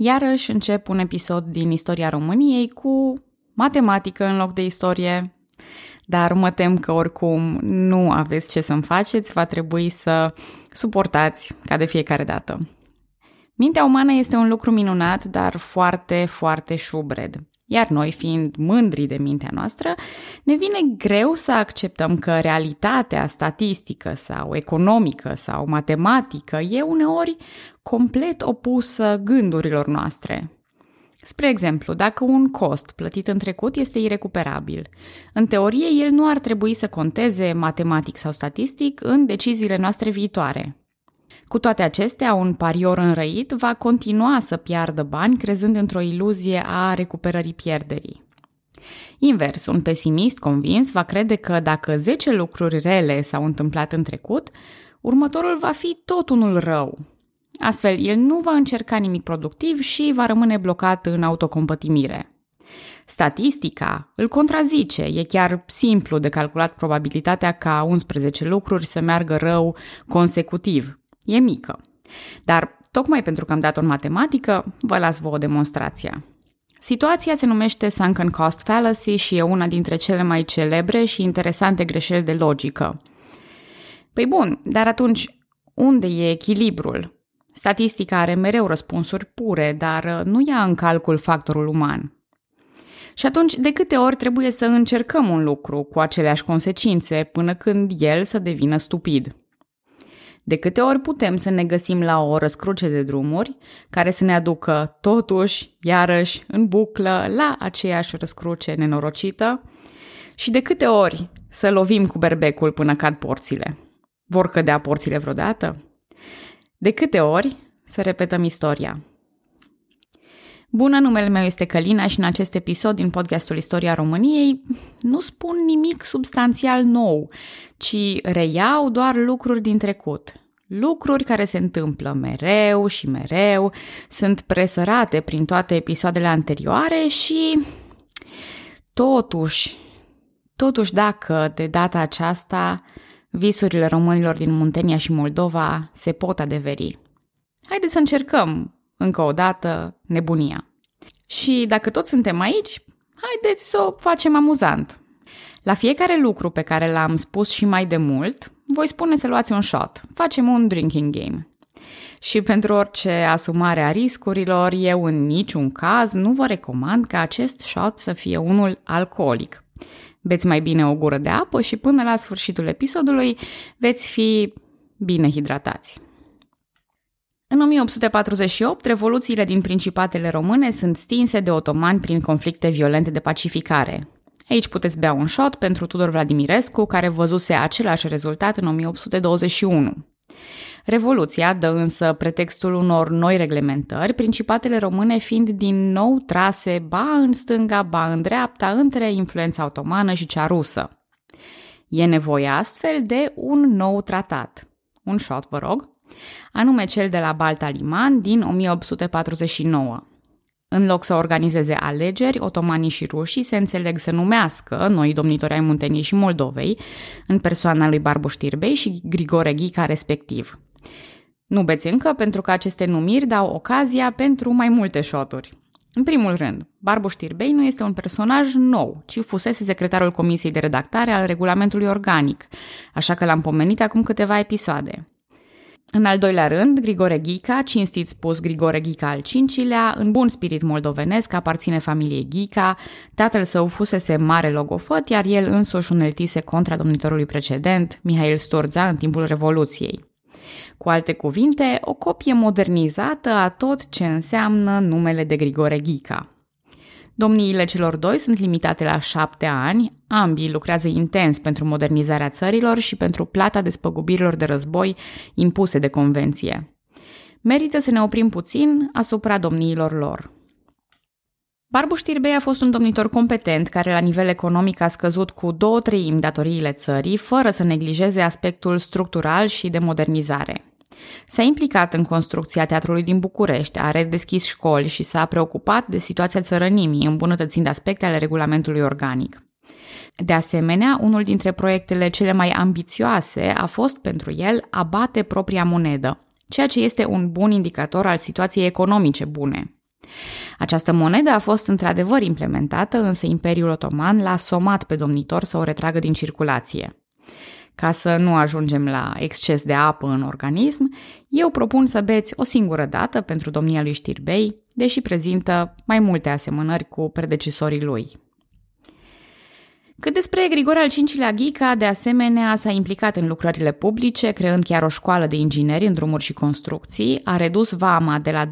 Iarăși încep un episod din istoria României cu matematică în loc de istorie, dar mă tem că oricum nu aveți ce să-mi faceți, va trebui să suportați ca de fiecare dată. Mintea umană este un lucru minunat, dar foarte, foarte șubred. Iar noi, fiind mândri de mintea noastră, ne vine greu să acceptăm că realitatea statistică sau economică sau matematică e uneori complet opusă gândurilor noastre. Spre exemplu, dacă un cost plătit în trecut este irecuperabil, în teorie el nu ar trebui să conteze matematic sau statistic în deciziile noastre viitoare. Cu toate acestea, un parior înrăit va continua să piardă bani crezând într-o iluzie a recuperării pierderii. Invers, un pesimist convins va crede că dacă 10 lucruri rele s-au întâmplat în trecut, următorul va fi tot unul rău. Astfel, el nu va încerca nimic productiv și va rămâne blocat în autocompătimire. Statistica îl contrazice, e chiar simplu de calculat probabilitatea ca 11 lucruri să meargă rău consecutiv, e mică. Dar tocmai pentru că am dat-o în matematică, vă las vouă demonstrația. Situația se numește Sunken Cost Fallacy și e una dintre cele mai celebre și interesante greșeli de logică. Păi bun, dar atunci unde e echilibrul? Statistica are mereu răspunsuri pure, dar nu ia în calcul factorul uman. Și atunci, de câte ori trebuie să încercăm un lucru cu aceleași consecințe până când el să devină stupid? De câte ori putem să ne găsim la o răscruce de drumuri care să ne aducă totuși, iarăși, în buclă, la aceeași răscruce nenorocită și de câte ori să lovim cu berbecul până cad porțile. Vor cădea porțile vreodată? De câte ori să repetăm istoria? Bună, numele meu este Călina și în acest episod din podcastul Istoria României nu spun nimic substanțial nou, ci reiau doar lucruri din trecut. Lucruri care se întâmplă mereu și mereu, sunt presărate prin toate episoadele anterioare și totuși, totuși dacă de data aceasta visurile românilor din Muntenia și Moldova se pot adeveri. Haideți să încercăm încă o dată nebunia. Și dacă toți suntem aici, haideți să o facem amuzant. La fiecare lucru pe care l-am spus și mai de mult, voi spune să luați un shot. Facem un drinking game. Și pentru orice asumare a riscurilor, eu în niciun caz nu vă recomand ca acest shot să fie unul alcoolic. Beți mai bine o gură de apă și până la sfârșitul episodului veți fi bine hidratați. În 1848, revoluțiile din principatele române sunt stinse de otomani prin conflicte violente de pacificare. Aici puteți bea un shot pentru Tudor Vladimirescu, care văzuse același rezultat în 1821. Revoluția dă însă pretextul unor noi reglementări, principatele române fiind din nou trase ba în stânga, ba în dreapta, între influența otomană și cea rusă. E nevoie astfel de un nou tratat. Un shot, vă rog anume cel de la Balta Liman din 1849. În loc să organizeze alegeri, otomanii și rușii se înțeleg să numească noi domnitori ai Munteniei și Moldovei, în persoana lui Barbu Știrbei și Grigore Ghica respectiv. Nu beți încă pentru că aceste numiri dau ocazia pentru mai multe șoturi. În primul rând, Barbu Știrbei nu este un personaj nou, ci fusese secretarul Comisiei de Redactare al regulamentului organic, așa că l-am pomenit acum câteva episoade. În al doilea rând, Grigore Ghica, cinstit spus Grigore Ghica al cincilea, în bun spirit moldovenesc, aparține familiei Ghica, tatăl său fusese mare logofăt, iar el însuși uneltise contra domnitorului precedent, Mihail Storza, în timpul Revoluției. Cu alte cuvinte, o copie modernizată a tot ce înseamnă numele de Grigore Ghica. Domniile celor doi sunt limitate la șapte ani, ambii lucrează intens pentru modernizarea țărilor și pentru plata despăgubirilor de război impuse de convenție. Merită să ne oprim puțin asupra domniilor lor. Barbu Știrbei a fost un domnitor competent care la nivel economic a scăzut cu două treimi datoriile țării, fără să neglijeze aspectul structural și de modernizare. S-a implicat în construcția teatrului din București, a redeschis școli și s-a preocupat de situația țărănimii, îmbunătățind aspecte ale regulamentului organic. De asemenea, unul dintre proiectele cele mai ambițioase a fost pentru el a bate propria monedă, ceea ce este un bun indicator al situației economice bune. Această monedă a fost într-adevăr implementată, însă Imperiul Otoman l-a somat pe domnitor să o retragă din circulație. Ca să nu ajungem la exces de apă în organism, eu propun să beți o singură dată pentru domnia lui Știrbei, deși prezintă mai multe asemănări cu predecesorii lui. Cât despre Grigore al V-lea Ghica, de asemenea, s-a implicat în lucrările publice, creând chiar o școală de ingineri în drumuri și construcții, a redus vama de la 12%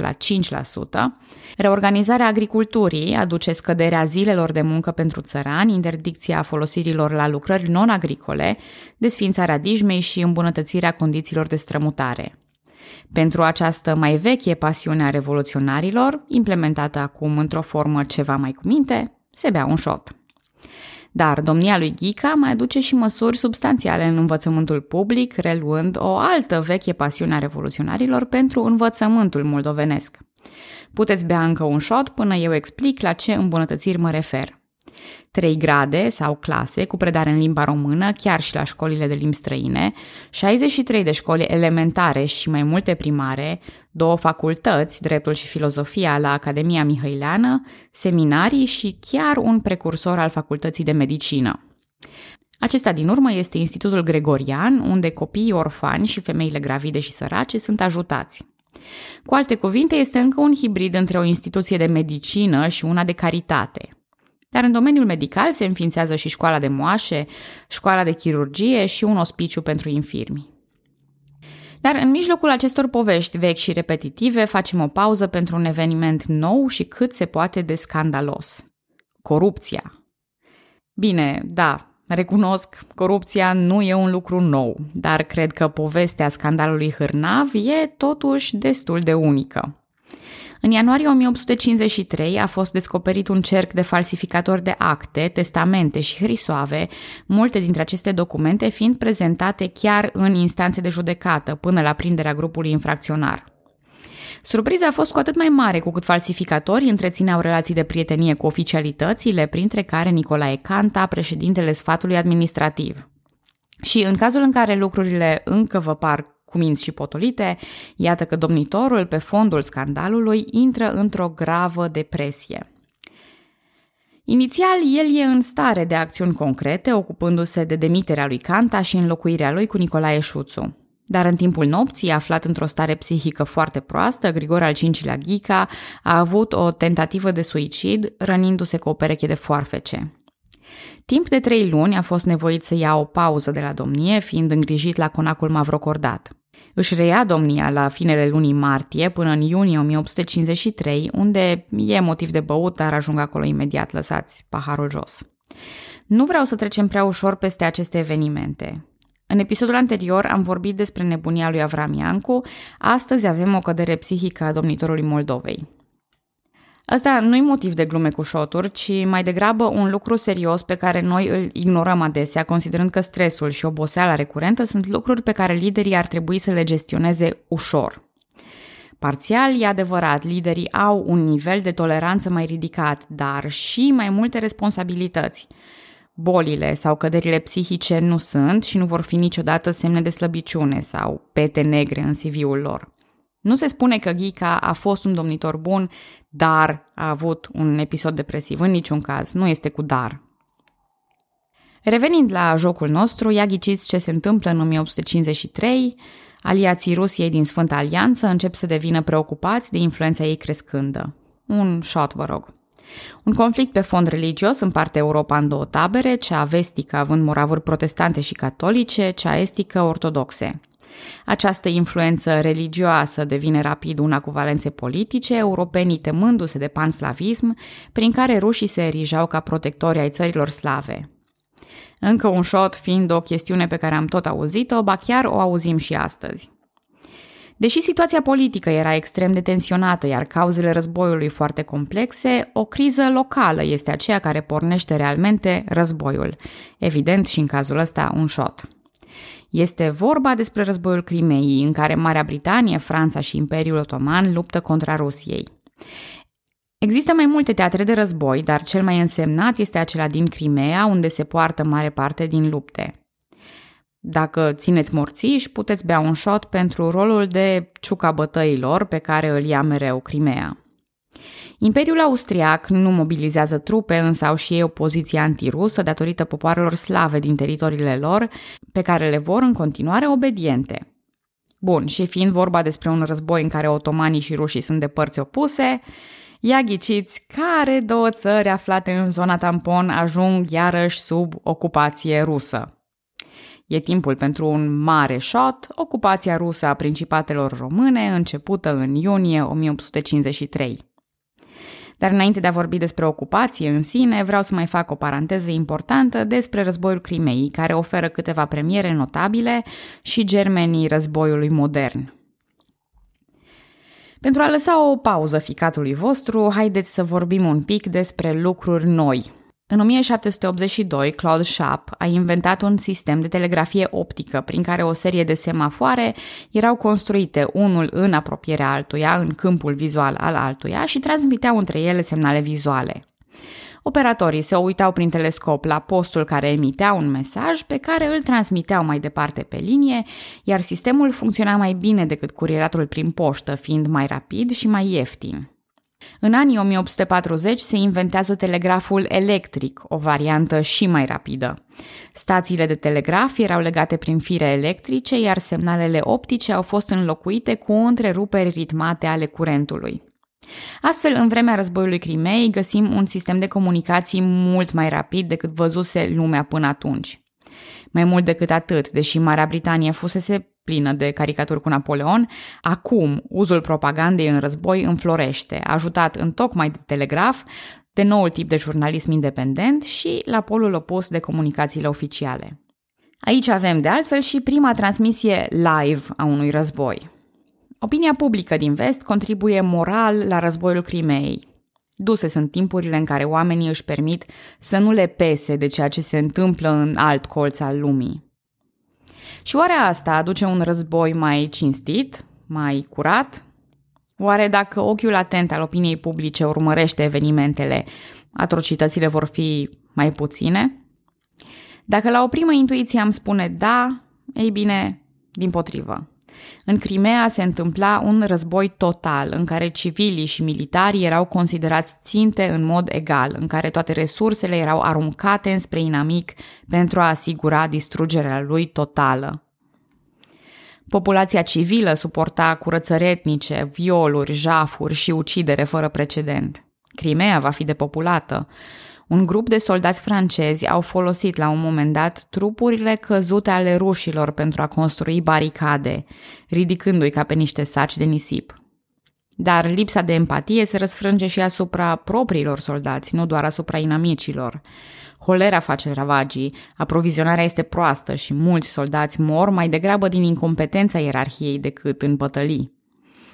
la 5%, reorganizarea agriculturii aduce scăderea zilelor de muncă pentru țărani, interdicția folosirilor la lucrări non-agricole, desfințarea dijmei și îmbunătățirea condițiilor de strămutare. Pentru această mai veche pasiune a revoluționarilor, implementată acum într-o formă ceva mai cu minte, se bea un șot. Dar domnia lui Ghica mai aduce și măsuri substanțiale în învățământul public, reluând o altă veche pasiune a revoluționarilor pentru învățământul moldovenesc. Puteți bea încă un șot până eu explic la ce îmbunătățiri mă refer. Trei grade sau clase cu predare în limba română, chiar și la școlile de limbi străine, 63 de școli elementare și mai multe primare, două facultăți, dreptul și filozofia la Academia Mihăileană, seminarii și chiar un precursor al facultății de medicină. Acesta din urmă este Institutul Gregorian, unde copiii orfani și femeile gravide și sărace sunt ajutați. Cu alte cuvinte, este încă un hibrid între o instituție de medicină și una de caritate – dar în domeniul medical se înființează și școala de moașe, școala de chirurgie și un ospiciu pentru infirmi. Dar în mijlocul acestor povești vechi și repetitive facem o pauză pentru un eveniment nou și cât se poate de scandalos. Corupția. Bine, da, recunosc, corupția nu e un lucru nou, dar cred că povestea scandalului Hârnav e totuși destul de unică. În ianuarie 1853 a fost descoperit un cerc de falsificatori de acte, testamente și hrisoave, multe dintre aceste documente fiind prezentate chiar în instanțe de judecată, până la prinderea grupului infracționar. Surpriza a fost cu atât mai mare cu cât falsificatorii întrețineau relații de prietenie cu oficialitățile, printre care Nicolae Canta, președintele sfatului administrativ. Și în cazul în care lucrurile încă vă par cuminți și potolite, iată că domnitorul, pe fondul scandalului, intră într-o gravă depresie. Inițial, el e în stare de acțiuni concrete, ocupându-se de demiterea lui Canta și înlocuirea lui cu Nicolae Șuțu. Dar în timpul nopții, aflat într-o stare psihică foarte proastă, Grigore al V-lea Ghica a avut o tentativă de suicid, rănindu-se cu o pereche de foarfece. Timp de trei luni a fost nevoit să ia o pauză de la domnie, fiind îngrijit la conacul Mavrocordat. Își reia domnia la finele lunii martie până în iunie 1853, unde e motiv de băut, dar ajung acolo imediat, lăsați paharul jos. Nu vreau să trecem prea ușor peste aceste evenimente. În episodul anterior am vorbit despre nebunia lui Avram Iancu, astăzi avem o cădere psihică a domnitorului Moldovei. Asta nu-i motiv de glume cu șoturi, ci mai degrabă un lucru serios pe care noi îl ignorăm adesea, considerând că stresul și oboseala recurentă sunt lucruri pe care liderii ar trebui să le gestioneze ușor. Parțial, e adevărat, liderii au un nivel de toleranță mai ridicat, dar și mai multe responsabilități. Bolile sau căderile psihice nu sunt și nu vor fi niciodată semne de slăbiciune sau pete negre în CV-ul lor. Nu se spune că Ghica a fost un domnitor bun, dar a avut un episod depresiv. În niciun caz. Nu este cu dar. Revenind la jocul nostru, ia ghiciți ce se întâmplă în 1853. Aliații Rusiei din Sfânta Alianță încep să devină preocupați de influența ei crescândă. Un shot, vă rog. Un conflict pe fond religios împarte Europa în două tabere, cea vestică având moravuri protestante și catolice, cea estică ortodoxe. Această influență religioasă devine rapid una cu valențe politice, europenii temându-se de panslavism, prin care rușii se erijau ca protectori ai țărilor slave. Încă un șot fiind o chestiune pe care am tot auzit-o, ba chiar o auzim și astăzi. Deși situația politică era extrem de tensionată, iar cauzele războiului foarte complexe, o criză locală este aceea care pornește realmente războiul. Evident și în cazul ăsta un șot. Este vorba despre războiul Crimeei, în care Marea Britanie, Franța și Imperiul Otoman luptă contra Rusiei. Există mai multe teatre de război, dar cel mai însemnat este acela din Crimea, unde se poartă mare parte din lupte. Dacă țineți morțiși, puteți bea un shot pentru rolul de ciuca bătăilor pe care îl ia mereu Crimea. Imperiul austriac nu mobilizează trupe, însă au și ei o poziție antirusă datorită popoarelor slave din teritoriile lor, pe care le vor în continuare obediente. Bun, și fiind vorba despre un război în care otomanii și rușii sunt de părți opuse, ia ghiciți care două țări aflate în zona tampon ajung iarăși sub ocupație rusă. E timpul pentru un mare shot, ocupația rusă a principatelor române, începută în iunie 1853. Dar înainte de a vorbi despre ocupație în sine, vreau să mai fac o paranteză importantă despre războiul Crimeei, care oferă câteva premiere notabile și germenii războiului modern. Pentru a lăsa o pauză ficatului vostru, haideți să vorbim un pic despre lucruri noi, în 1782, Claude Schaap a inventat un sistem de telegrafie optică prin care o serie de semafoare erau construite unul în apropierea altuia, în câmpul vizual al altuia și transmiteau între ele semnale vizuale. Operatorii se uitau prin telescop la postul care emitea un mesaj pe care îl transmiteau mai departe pe linie, iar sistemul funcționa mai bine decât curieratul prin poștă, fiind mai rapid și mai ieftin. În anii 1840 se inventează telegraful electric, o variantă și mai rapidă. Stațiile de telegraf erau legate prin fire electrice, iar semnalele optice au fost înlocuite cu întreruperi ritmate ale curentului. Astfel, în vremea războiului Crimei, găsim un sistem de comunicații mult mai rapid decât văzuse lumea până atunci. Mai mult decât atât, deși Marea Britanie fusese plină de caricaturi cu Napoleon, acum uzul propagandei în război înflorește, ajutat în tocmai de telegraf, de noul tip de jurnalism independent și la polul opus de comunicațiile oficiale. Aici avem de altfel și prima transmisie live a unui război. Opinia publică din vest contribuie moral la războiul Crimeei. Duse sunt timpurile în care oamenii își permit să nu le pese de ceea ce se întâmplă în alt colț al lumii. Și oare asta aduce un război mai cinstit, mai curat? Oare dacă ochiul atent al opiniei publice urmărește evenimentele, atrocitățile vor fi mai puține? Dacă la o primă intuiție am spune da, ei bine, din potrivă. În Crimea se întâmpla un război total, în care civilii și militarii erau considerați ținte în mod egal, în care toate resursele erau aruncate înspre inamic pentru a asigura distrugerea lui totală. Populația civilă suporta curățări etnice, violuri, jafuri și ucidere fără precedent. Crimea va fi depopulată. Un grup de soldați francezi au folosit la un moment dat trupurile căzute ale rușilor pentru a construi baricade, ridicându-i ca pe niște saci de nisip. Dar lipsa de empatie se răsfrânge și asupra propriilor soldați, nu doar asupra inamicilor. Holera face ravagii, aprovizionarea este proastă și mulți soldați mor mai degrabă din incompetența ierarhiei decât în bătălii.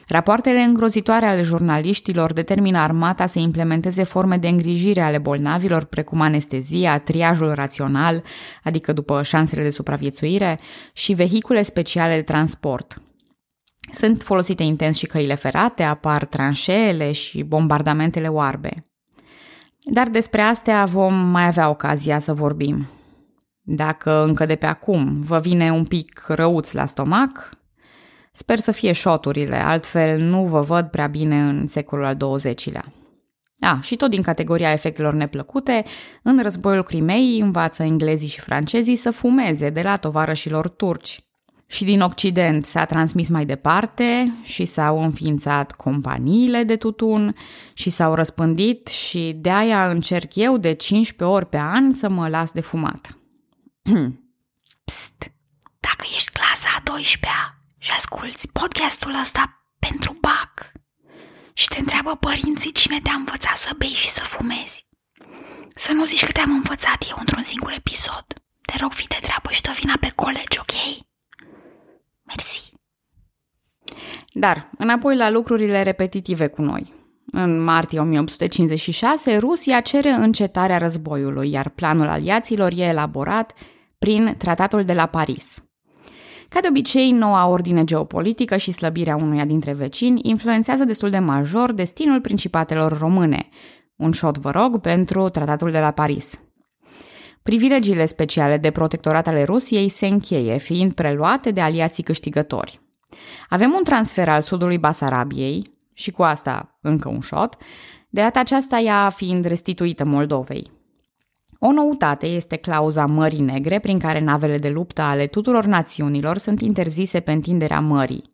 Rapoartele îngrozitoare ale jurnaliștilor determină armata să implementeze forme de îngrijire ale bolnavilor, precum anestezia, triajul rațional, adică după șansele de supraviețuire, și vehicule speciale de transport. Sunt folosite intens și căile ferate, apar tranșeele și bombardamentele oarbe. Dar despre astea vom mai avea ocazia să vorbim. Dacă încă de pe acum vă vine un pic răuț la stomac, sper să fie șoturile, altfel nu vă văd prea bine în secolul al XX-lea. A, și tot din categoria efectelor neplăcute, în războiul Crimei învață englezii și francezii să fumeze de la tovarășilor turci și din Occident s-a transmis mai departe și s-au înființat companiile de tutun și s-au răspândit și de aia încerc eu de 15 ori pe an să mă las de fumat. Psst! Dacă ești clasa a 12-a și asculți podcastul ăsta pentru bac și te întreabă părinții cine te-a învățat să bei și să fumezi, să nu zici că te-am învățat eu într-un singur episod. Te rog, fi de treabă și dă vina pe colegi, ok? Mersi. Dar, înapoi la lucrurile repetitive cu noi. În martie 1856, Rusia cere încetarea războiului, iar planul aliaților e elaborat prin Tratatul de la Paris. Ca de obicei, noua ordine geopolitică și slăbirea unuia dintre vecini influențează destul de major destinul principatelor române. Un șot, vă rog, pentru Tratatul de la Paris. Privilegiile speciale de protectorat ale Rusiei se încheie, fiind preluate de aliații câștigători. Avem un transfer al sudului Basarabiei, și cu asta încă un shot, de data aceasta ea fiind restituită Moldovei. O noutate este clauza Mării Negre, prin care navele de luptă ale tuturor națiunilor sunt interzise pe întinderea mării.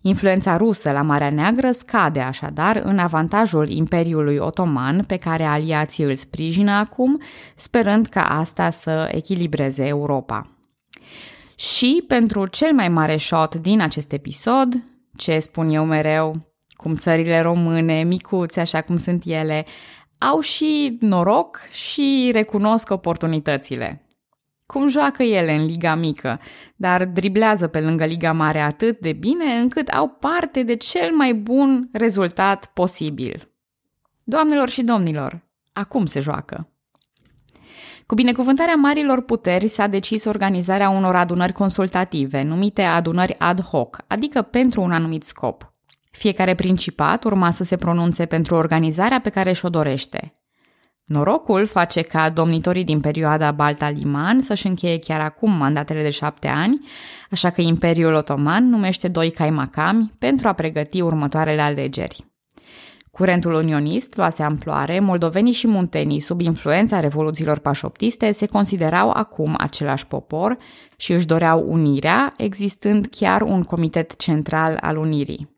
Influența rusă la Marea Neagră scade așadar în avantajul Imperiului Otoman pe care aliații îl sprijină acum, sperând ca asta să echilibreze Europa. Și pentru cel mai mare shot din acest episod, ce spun eu mereu, cum țările române, micuțe așa cum sunt ele, au și noroc și recunosc oportunitățile. Cum joacă ele în liga mică, dar driblează pe lângă liga mare atât de bine încât au parte de cel mai bun rezultat posibil. Doamnelor și domnilor, acum se joacă. Cu binecuvântarea marilor puteri s-a decis organizarea unor adunări consultative, numite adunări ad hoc, adică pentru un anumit scop. Fiecare principat urma să se pronunțe pentru organizarea pe care și-o dorește. Norocul face ca domnitorii din perioada Balta-Liman să-și încheie chiar acum mandatele de șapte ani, așa că Imperiul Otoman numește doi caimacami pentru a pregăti următoarele alegeri. Curentul unionist luase amploare, moldovenii și muntenii, sub influența revoluțiilor pașoptiste, se considerau acum același popor și își doreau unirea, existând chiar un comitet central al unirii.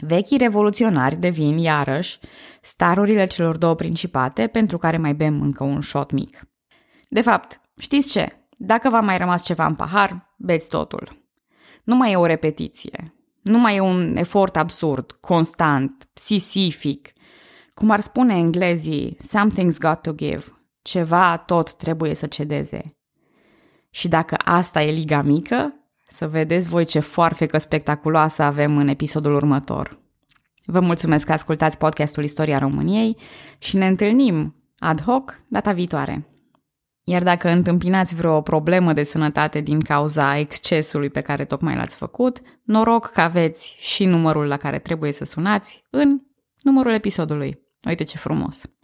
Vechii revoluționari devin, iarăși, starurile celor două principate, pentru care mai bem încă un shot mic. De fapt, știți ce? Dacă v-a mai rămas ceva în pahar, beți totul. Nu mai e o repetiție. Nu mai e un efort absurd, constant, psisific. Cum ar spune englezii, something's got to give. Ceva tot trebuie să cedeze. Și dacă asta e liga mică, să vedeți voi ce foarfecă spectaculoasă avem în episodul următor. Vă mulțumesc că ascultați podcastul Istoria României și ne întâlnim ad hoc data viitoare. Iar dacă întâmpinați vreo problemă de sănătate din cauza excesului pe care tocmai l-ați făcut, noroc că aveți și numărul la care trebuie să sunați în numărul episodului. Uite ce frumos!